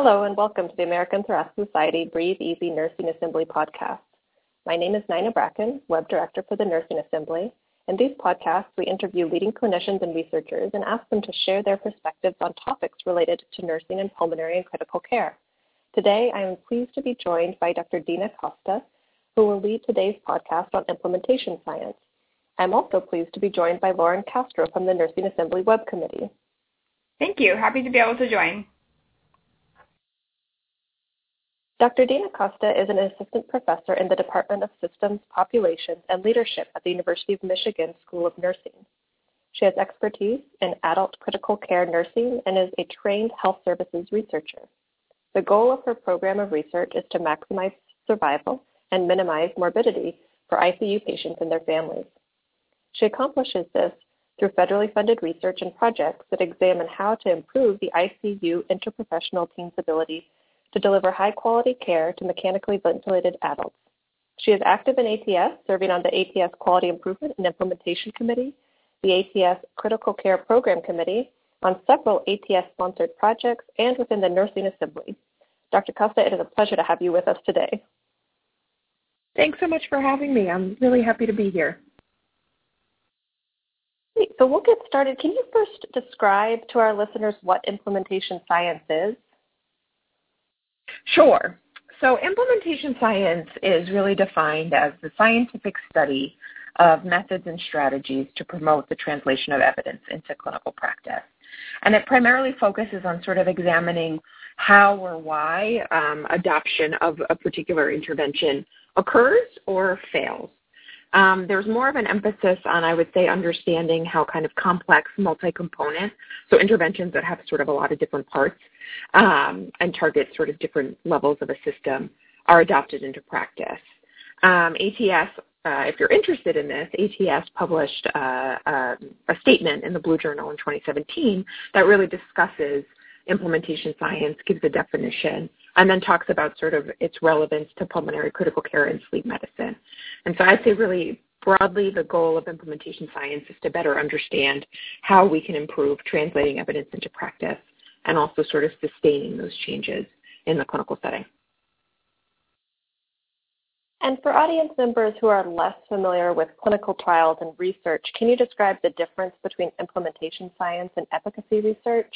Hello, and welcome to the American Thoracic Society Breathe Easy Nursing Assembly podcast. My name is Nina Bracken, Web Director for the Nursing Assembly. In these podcasts, we interview leading clinicians and researchers and ask them to share their perspectives on topics related to nursing and pulmonary and critical care. Today, I am pleased to be joined by Dr. Dina Costa, who will lead today's podcast on implementation science. I'm also pleased to be joined by Lauren Castro from the Nursing Assembly Web Committee. Thank you. Happy to be able to join. Dr. Dina Costa is an assistant professor in the Department of Systems, Populations, and Leadership at the University of Michigan School of Nursing. She has expertise in adult critical care nursing and is a trained health services researcher. The goal of her program of research is to maximize survival and minimize morbidity for ICU patients and their families. She accomplishes this through federally funded research and projects that examine how to improve the ICU interprofessional team's ability to deliver high quality care to mechanically ventilated adults. She is active in ATS, serving on the ATS Quality Improvement and Implementation Committee, the ATS Critical Care Program Committee, on several ATS sponsored projects, and within the Nursing Assembly. Dr. Costa, it is a pleasure to have you with us today. Thanks so much for having me. I'm really happy to be here. So we'll get started. Can you first describe to our listeners what implementation science is? Sure. So implementation science is really defined as the scientific study of methods and strategies to promote the translation of evidence into clinical practice. And it primarily focuses on sort of examining how or why um, adoption of a particular intervention occurs or fails. Um, there's more of an emphasis on, I would say, understanding how kind of complex multi-component, so interventions that have sort of a lot of different parts um, and target sort of different levels of a system are adopted into practice. Um, ATS, uh, if you're interested in this, ATS published uh, uh, a statement in the Blue Journal in 2017 that really discusses implementation science, gives a definition, and then talks about sort of its relevance to pulmonary critical care and sleep medicine. And so I'd say really broadly the goal of implementation science is to better understand how we can improve translating evidence into practice and also sort of sustaining those changes in the clinical setting. And for audience members who are less familiar with clinical trials and research, can you describe the difference between implementation science and efficacy research?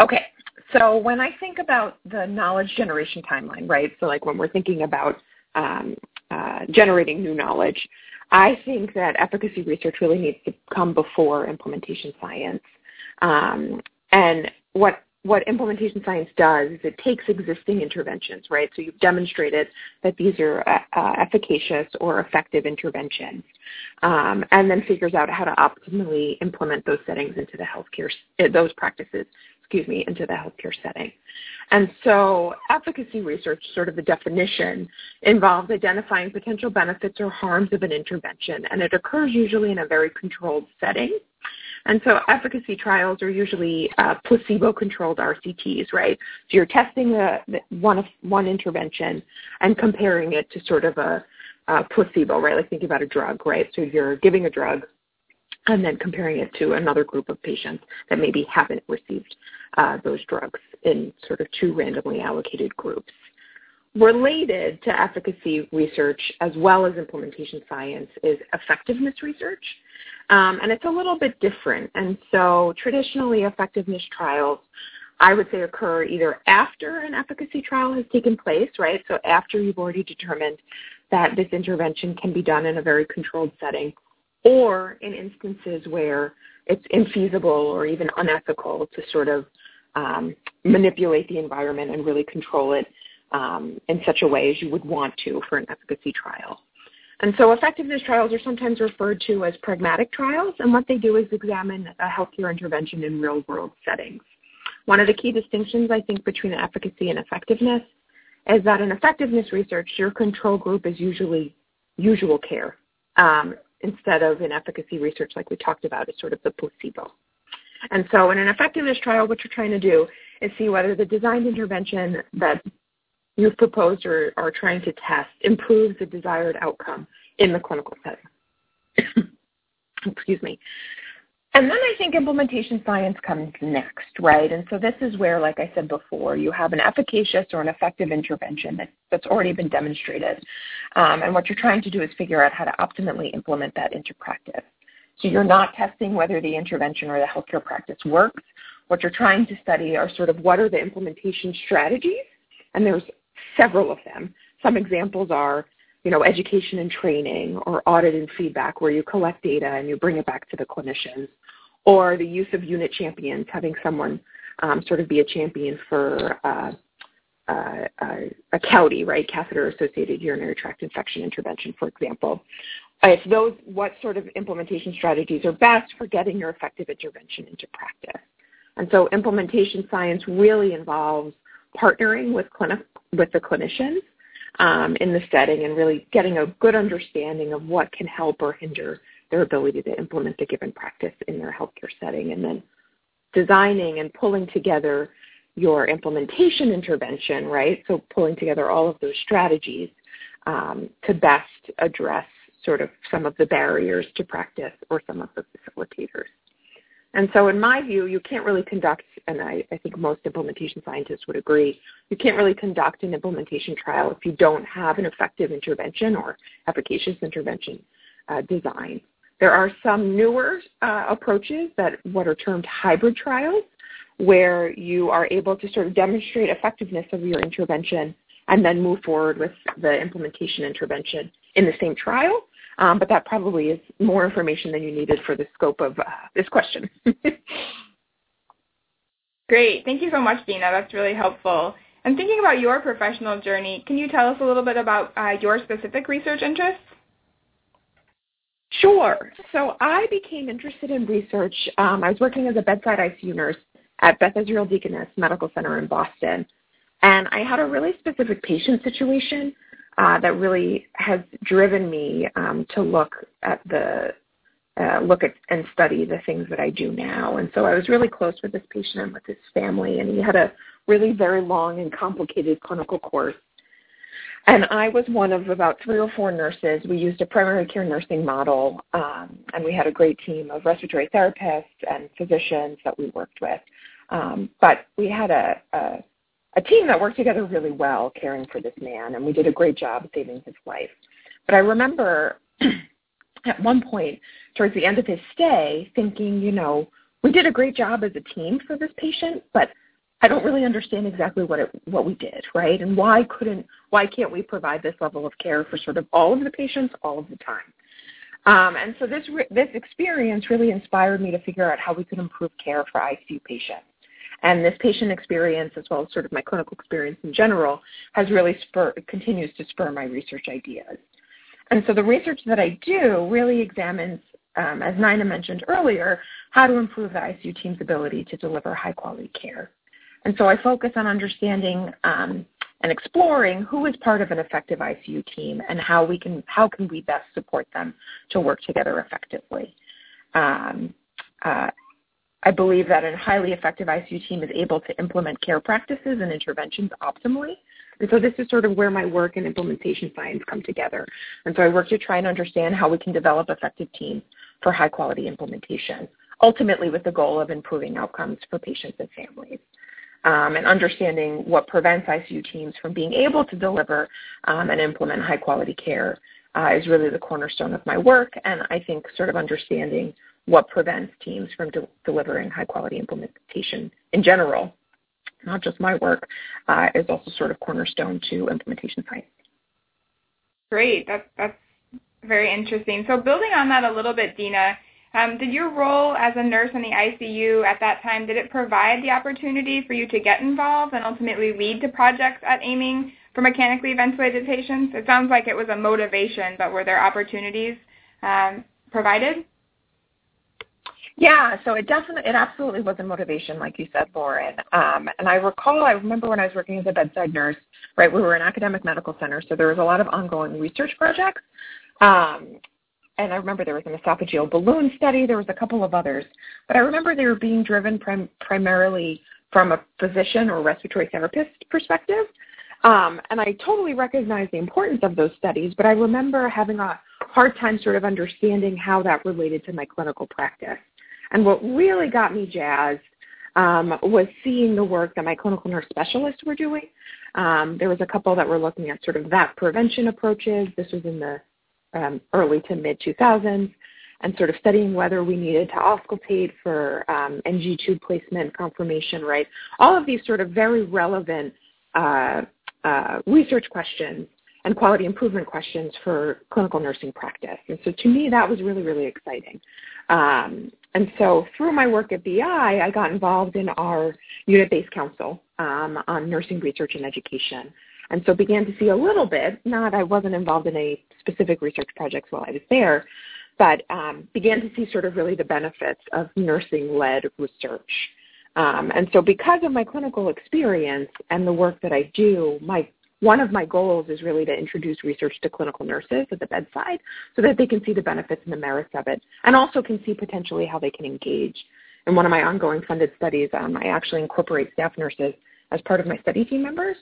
Okay, so when I think about the knowledge generation timeline, right? So like when we're thinking about um, uh, generating new knowledge, I think that efficacy research really needs to come before implementation science. Um, and what what implementation science does is it takes existing interventions, right? So you've demonstrated that these are uh, uh, efficacious or effective interventions, um, and then figures out how to optimally implement those settings into the healthcare, those practices excuse me, into the healthcare setting. And so efficacy research, sort of the definition, involves identifying potential benefits or harms of an intervention, and it occurs usually in a very controlled setting. And so efficacy trials are usually uh, placebo-controlled RCTs, right? So you're testing the one, one intervention and comparing it to sort of a, a placebo, right? Like thinking about a drug, right? So you're giving a drug and then comparing it to another group of patients that maybe haven't received uh, those drugs in sort of two randomly allocated groups. Related to efficacy research as well as implementation science is effectiveness research. Um, and it's a little bit different. And so traditionally effectiveness trials I would say occur either after an efficacy trial has taken place, right? So after you've already determined that this intervention can be done in a very controlled setting, or in instances where it's infeasible or even unethical to sort of um, manipulate the environment and really control it um, in such a way as you would want to for an efficacy trial. And so effectiveness trials are sometimes referred to as pragmatic trials, and what they do is examine a healthcare intervention in real-world settings. One of the key distinctions, I think, between efficacy and effectiveness is that in effectiveness research, your control group is usually usual care. Um, instead of in efficacy research like we talked about is sort of the placebo. And so in an effectiveness trial, what you're trying to do is see whether the designed intervention that you've proposed or are trying to test improves the desired outcome in the clinical setting. Excuse me. And then I think implementation science comes next, right? And so this is where, like I said before, you have an efficacious or an effective intervention that, that's already been demonstrated. Um, and what you're trying to do is figure out how to optimally implement that into practice. So you're not testing whether the intervention or the healthcare practice works. What you're trying to study are sort of what are the implementation strategies, and there's several of them. Some examples are you know, education and training or audit and feedback where you collect data and you bring it back to the clinicians or the use of unit champions, having someone um, sort of be a champion for uh, uh, uh, a CAUTI, right, catheter-associated urinary tract infection intervention, for example. If those, what sort of implementation strategies are best for getting your effective intervention into practice? And so implementation science really involves partnering with clinic, with the clinicians um, in the setting and really getting a good understanding of what can help or hinder their ability to implement a given practice in their healthcare setting and then designing and pulling together your implementation intervention, right? So pulling together all of those strategies um, to best address sort of some of the barriers to practice or some of the facilitators. And so in my view, you can't really conduct, and I, I, think most implementation scientists would agree, you can't really conduct an implementation trial if you don't have an effective intervention or efficacious intervention uh, design. There are some newer uh, approaches that what are termed hybrid trials, where you are able to sort of demonstrate effectiveness of your intervention and then move forward with the implementation intervention in the same trial um, but that probably is more information than you needed for the scope of uh, this question. Great. Thank you so much, Dina. That's really helpful. And thinking about your professional journey, can you tell us a little bit about uh, your specific research interests? Sure. So I became interested in research. Um, I was working as a bedside ICU nurse at Beth Israel Deaconess Medical Center in Boston. And I had a really specific patient situation uh, that really has driven me um, to look at the uh, look at and study the things that I do now. And so I was really close with this patient and with his family, and he had a really very long and complicated clinical course. And I was one of about three or four nurses. We used a primary care nursing model, um, and we had a great team of respiratory therapists and physicians that we worked with. Um, but we had a, a a team that worked together really well caring for this man, and we did a great job saving his life. But I remember at one point towards the end of his stay thinking, you know, we did a great job as a team for this patient, but I don't really understand exactly what it what we did, right? And why couldn't why can't we provide this level of care for sort of all of the patients all of the time? Um, and so this re- this experience really inspired me to figure out how we could improve care for ICU patients. And this patient experience, as well as sort of my clinical experience in general, has really spur, continues to spur my research ideas. And so the research that I do really examines, um, as Nina mentioned earlier, how to improve the ICU team's ability to deliver high quality care. And so I focus on understanding um, and exploring who is part of an effective ICU team and how we can how can we best support them to work together effectively. Um, uh, I believe that a highly effective ICU team is able to implement care practices and interventions optimally. And so this is sort of where my work and implementation science come together. And so I work to try and understand how we can develop effective teams for high quality implementation, ultimately with the goal of improving outcomes for patients and families. Um, and understanding what prevents ICU teams from being able to deliver um, and implement high quality care uh, is really the cornerstone of my work. And I think sort of understanding what prevents teams from de- delivering high quality implementation in general, not just my work, uh, is also sort of cornerstone to implementation science. Great, that's that's very interesting. So building on that a little bit, Dina, um, did your role as a nurse in the ICU at that time did it provide the opportunity for you to get involved and ultimately lead to projects at aiming for mechanically ventilated patients? It sounds like it was a motivation, but were there opportunities um, provided? Yeah, so it definitely, it absolutely was a motivation, like you said, Lauren. Um, and I recall, I remember when I was working as a bedside nurse, right, we were an academic medical center, so there was a lot of ongoing research projects. Um, and I remember there was an esophageal balloon study, there was a couple of others. But I remember they were being driven prim- primarily from a physician or respiratory therapist perspective. Um, and I totally recognize the importance of those studies, but I remember having a hard time sort of understanding how that related to my clinical practice. And what really got me jazzed um, was seeing the work that my clinical nurse specialists were doing. Um, there was a couple that were looking at sort of VAP prevention approaches. This was in the um, early to mid 2000s, and sort of studying whether we needed to auscultate for um, NG tube placement confirmation, right? All of these sort of very relevant uh, uh, research questions and quality improvement questions for clinical nursing practice. And so to me, that was really, really exciting. Um, and so through my work at BI, I got involved in our unit-based council um, on nursing research and education. And so began to see a little bit, not I wasn't involved in any specific research projects while I was there, but um, began to see sort of really the benefits of nursing-led research. Um, and so because of my clinical experience and the work that I do, my one of my goals is really to introduce research to clinical nurses at the bedside so that they can see the benefits and the merits of it and also can see potentially how they can engage. In one of my ongoing funded studies, um, I actually incorporate staff nurses as part of my study team members.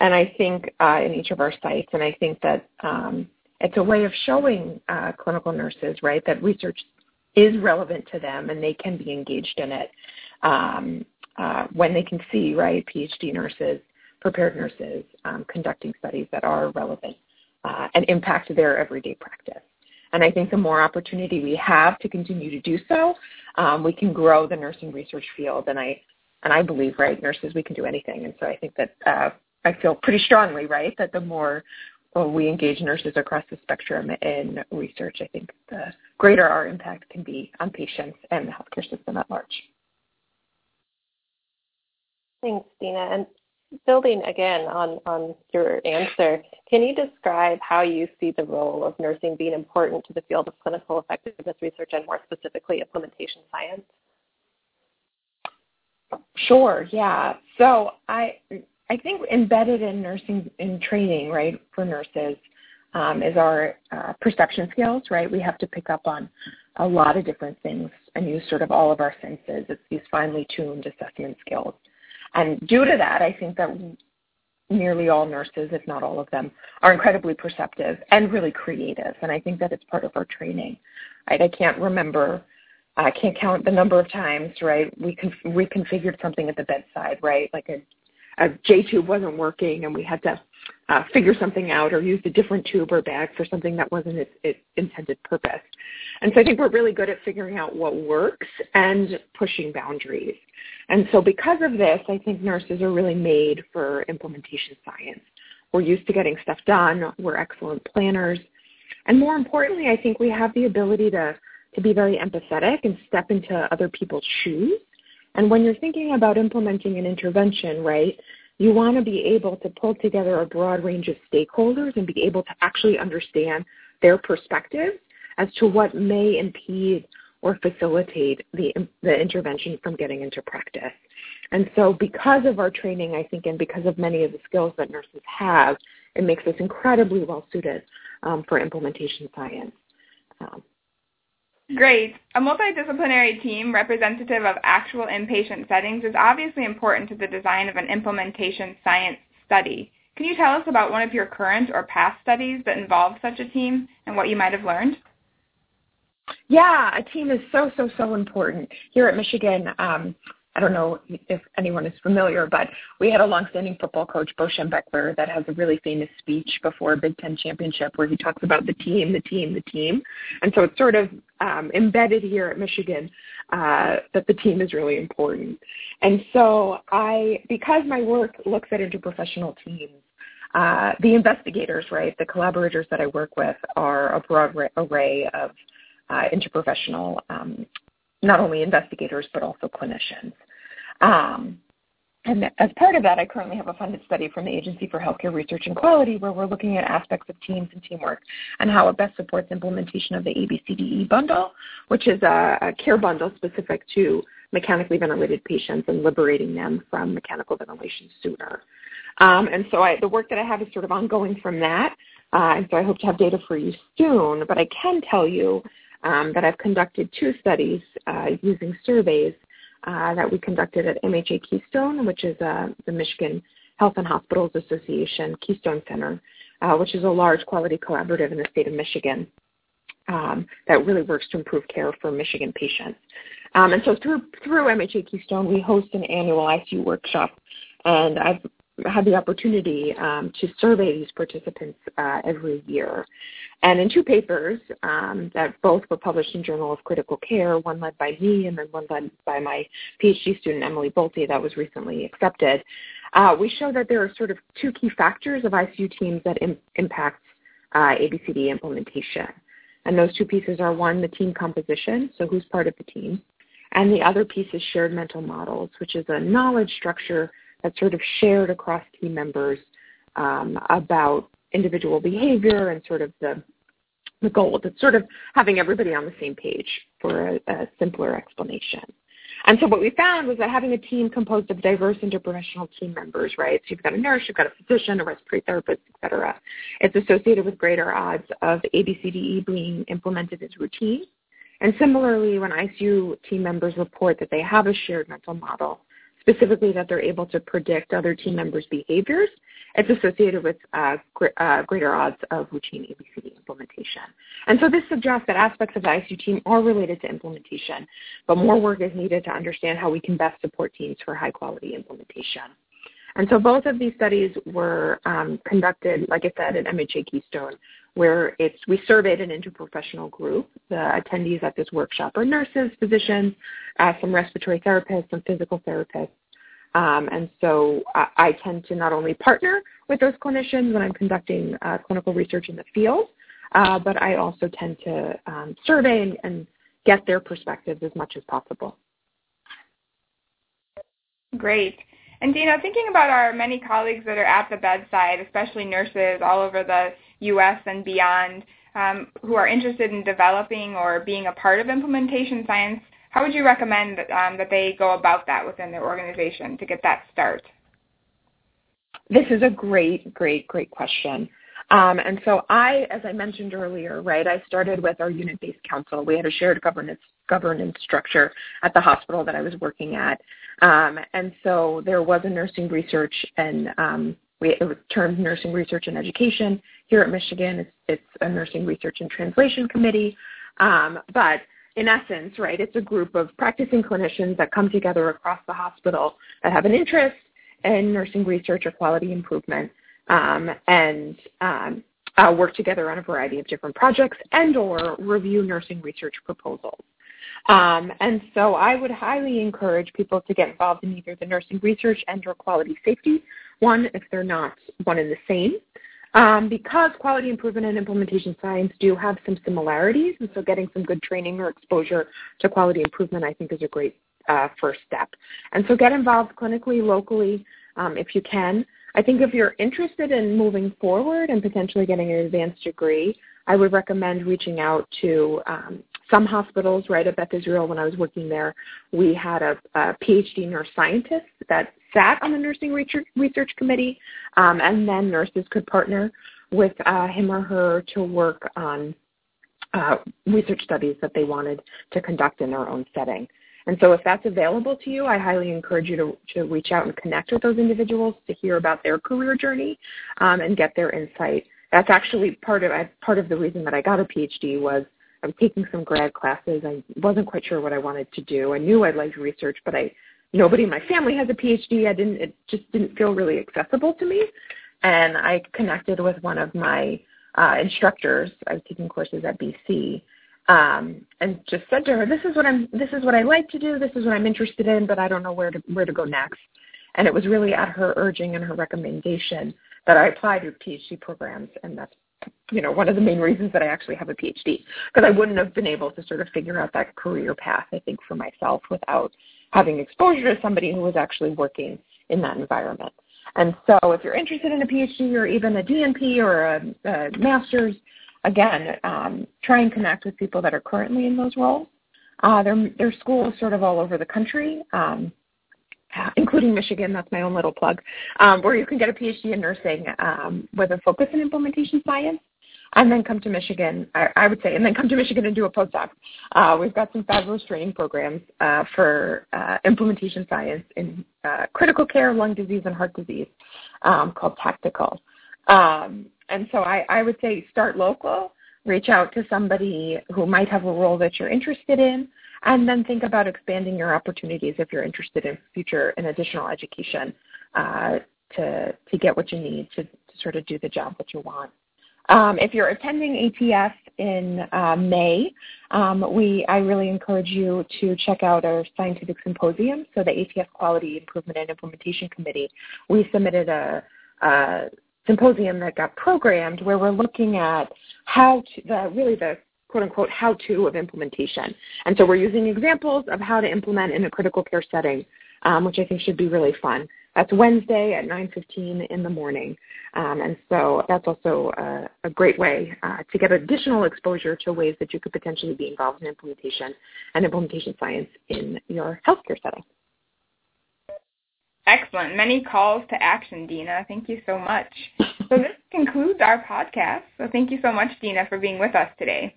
And I think uh, in each of our sites, and I think that um, it's a way of showing uh, clinical nurses, right, that research is relevant to them and they can be engaged in it um, uh, when they can see, right, PhD nurses prepared nurses um, conducting studies that are relevant uh, and impact their everyday practice. And I think the more opportunity we have to continue to do so, um, we can grow the nursing research field. And I and I believe, right, nurses, we can do anything. And so I think that uh, I feel pretty strongly, right, that the more well, we engage nurses across the spectrum in research, I think the greater our impact can be on patients and the healthcare system at large. Thanks, Dina. And building again on, on your answer, can you describe how you see the role of nursing being important to the field of clinical effectiveness research and more specifically implementation science? Sure, yeah. So I I think embedded in nursing in training, right, for nurses, um, is our uh, perception skills, right? We have to pick up on a lot of different things and use sort of all of our senses. It's these finely tuned assessment skills. And due to that, I think that nearly all nurses, if not all of them, are incredibly perceptive and really creative. And I think that it's part of our training. Right? I can't remember, I can't count the number of times, right? We con- reconfigured something at the bedside, right? Like a, a J tube wasn't working, and we had to uh, figure something out or use a different tube or bag for something that wasn't its, its intended purpose. And so I think we're really good at figuring out what works and pushing boundaries. And so because of this, I think nurses are really made for implementation science. We're used to getting stuff done. We're excellent planners. And more importantly, I think we have the ability to, to be very empathetic and step into other people's shoes. And when you're thinking about implementing an intervention, right, you want to be able to pull together a broad range of stakeholders and be able to actually understand their perspectives as to what may impede or facilitate the, the intervention from getting into practice. And so because of our training, I think, and because of many of the skills that nurses have, it makes us incredibly well suited um, for implementation science. Um, Great. A multidisciplinary team representative of actual inpatient settings is obviously important to the design of an implementation science study. Can you tell us about one of your current or past studies that involved such a team and what you might have learned? Yeah, a team is so, so, so important. Here at Michigan, um, I don't know if anyone is familiar, but we had a longstanding football coach, Bo Schembechler, that has a really famous speech before a Big Ten championship where he talks about the team, the team, the team. And so it's sort of um, embedded here at Michigan uh, that the team is really important. And so I, because my work looks at interprofessional teams, uh, the investigators, right, the collaborators that I work with are a broad array of uh, interprofessional, um, not only investigators, but also clinicians. Um, and as part of that, I currently have a funded study from the Agency for Healthcare Research and Quality where we're looking at aspects of teams and teamwork and how it best supports implementation of the ABCDE bundle, which is a, a care bundle specific to mechanically ventilated patients and liberating them from mechanical ventilation sooner. Um, and so I, the work that I have is sort of ongoing from that. Uh, and so I hope to have data for you soon. But I can tell you um, that I've conducted two studies uh, using surveys that we conducted at MHA Keystone, which is uh, the Michigan Health and Hospitals Association Keystone Center, uh, which is a large quality collaborative in the state of Michigan. um, that really works to improve care for Michigan patients. Um, and so through through MHA Keystone, we host an annual ICU workshop, and I've had the opportunity um, to survey these participants uh, every year. And in two papers um, that both were published in Journal of Critical Care, one led by me and then one led by my PhD student, Emily Bolte, that was recently accepted, uh, we show that there are sort of two key factors of ICU teams that Im- impact uh, ABCD implementation. And those two pieces are one, the team composition, so who's part of the team, and the other piece is shared mental models, which is a knowledge structure that's sort of shared across team members um, about individual behavior and sort of the the goal. It's sort of having everybody on the same page for a, a simpler explanation. And so what we found was that having a team composed of diverse interprofessional team members, right? So you've got a nurse, you've got a physician, a respiratory therapist, et cetera. It's associated with greater odds of ABCDE being implemented as routine. And similarly, when ICU team members report that they have a shared mental model, specifically that they're able to predict other team members' behaviors, it's associated with uh, gr- uh, greater odds of routine ABCD implementation. And so this suggests that aspects of the ICU team are related to implementation, but more work is needed to understand how we can best support teams for high quality implementation. And so both of these studies were um, conducted, like I said, at MHA Keystone, where it's we surveyed an interprofessional group. The attendees at this workshop are nurses, physicians, uh, some respiratory therapists, some physical therapists. Um, and so I, I, tend to not only partner with those clinicians when I'm conducting uh, clinical research in the field, uh, but I also tend to um, survey and, and get their perspectives as much as possible. Great. And Dina, thinking about our many colleagues that are at the bedside, especially nurses all over the U.S. and beyond, um, who are interested in developing or being a part of implementation science, how would you recommend um, that they go about that within their organization to get that start? This is a great, great, great question. Um, and so I, as I mentioned earlier, right, I started with our unit-based council. We had a shared governance governance structure at the hospital that I was working at, um, and so there was a nursing research and um, we, it was termed Nursing Research and Education here at Michigan. It's, it's a Nursing Research and Translation Committee, um, but in essence, right, it's a group of practicing clinicians that come together across the hospital that have an interest in nursing research or quality improvement um, and um, uh, work together on a variety of different projects and or review nursing research proposals. Um, and so I would highly encourage people to get involved in either the nursing research and or quality safety one if they're not one and the same. Um, because quality improvement and implementation science do have some similarities, and so getting some good training or exposure to quality improvement, I think, is a great uh, first step. And so get involved clinically, locally, um, if you can. I think if you're interested in moving forward and potentially getting an advanced degree, I would recommend reaching out to um, some hospitals. Right at Beth Israel, when I was working there, we had a, a PhD nurse scientist that sat on the nursing research, research committee, um, and then nurses could partner with uh, him or her to work on uh, research studies that they wanted to conduct in their own setting. And so if that's available to you, I highly encourage you to, to reach out and connect with those individuals to hear about their career journey um, and get their insight. That's actually part of part of the reason that I got a PhD was I was taking some grad classes. I wasn't quite sure what I wanted to do. I knew I liked research, but I nobody in my family has a PhD. I didn't. It just didn't feel really accessible to me. And I connected with one of my uh, instructors. I was taking courses at BC, um, and just said to her, "This is what I'm. This is what I like to do. This is what I'm interested in, but I don't know where to where to go next." And it was really at her urging and her recommendation that I applied to PhD programs, and that's you know one of the main reasons that I actually have a PhD because I wouldn't have been able to sort of figure out that career path I think for myself without having exposure to somebody who was actually working in that environment. And so if you're interested in a PhD or even a DNP or a, a master's, again, um, try and connect with people that are currently in those roles. Uh, there, there are schools sort of all over the country, um, including Michigan, that's my own little plug, um, where you can get a PhD in nursing um, with a focus in implementation science and then come to Michigan, I, I, would say, and then come to Michigan and do a postdoc. Uh, we've got some fabulous training programs uh, for uh, implementation science in uh, critical care, lung disease, and heart disease um, called Tactical. Um, and so I, I, would say start local reach out to somebody who might have a role that you're interested in, and then think about expanding your opportunities if you're interested in future and additional education uh, to, to get what you need to, to sort of do the job that you want. Um, if you're attending ATS in uh, May, um, we I really encourage you to check out our scientific symposium. So the ATS Quality Improvement and Implementation Committee, we submitted a, a symposium that got programmed where we're looking at how to the really the quote unquote how to of implementation. And so we're using examples of how to implement in a critical care setting, um, which I think should be really fun. That's Wednesday at 9:15 in the morning, um, and so that's also a, a great way uh, to get additional exposure to ways that you could potentially be involved in implementation and implementation science in your healthcare setting. Excellent. Many calls to action, Dina. Thank you so much. so this concludes our podcast. So thank you so much, Dina, for being with us today.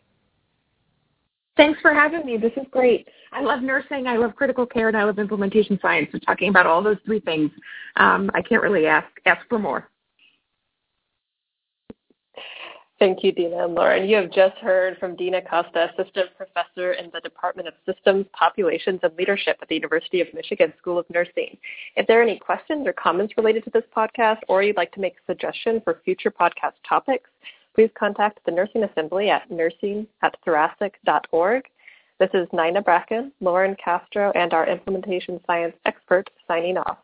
Thanks for having me. This is great. I love nursing, I love critical care, and I love implementation science. So talking about all those three things, um, I can't really ask ask for more. Thank you, Dina and Lauren. You have just heard from Dina Costa, Assistant Professor in the Department of Systems, Populations, and Leadership at the University of Michigan School of Nursing. If there are any questions or comments related to this podcast, or you'd like to make a suggestion for future podcast topics, please contact the Nursing Assembly at nursing at thoracic.org. This is Nina Bracken, Lauren Castro, and our implementation science expert signing off.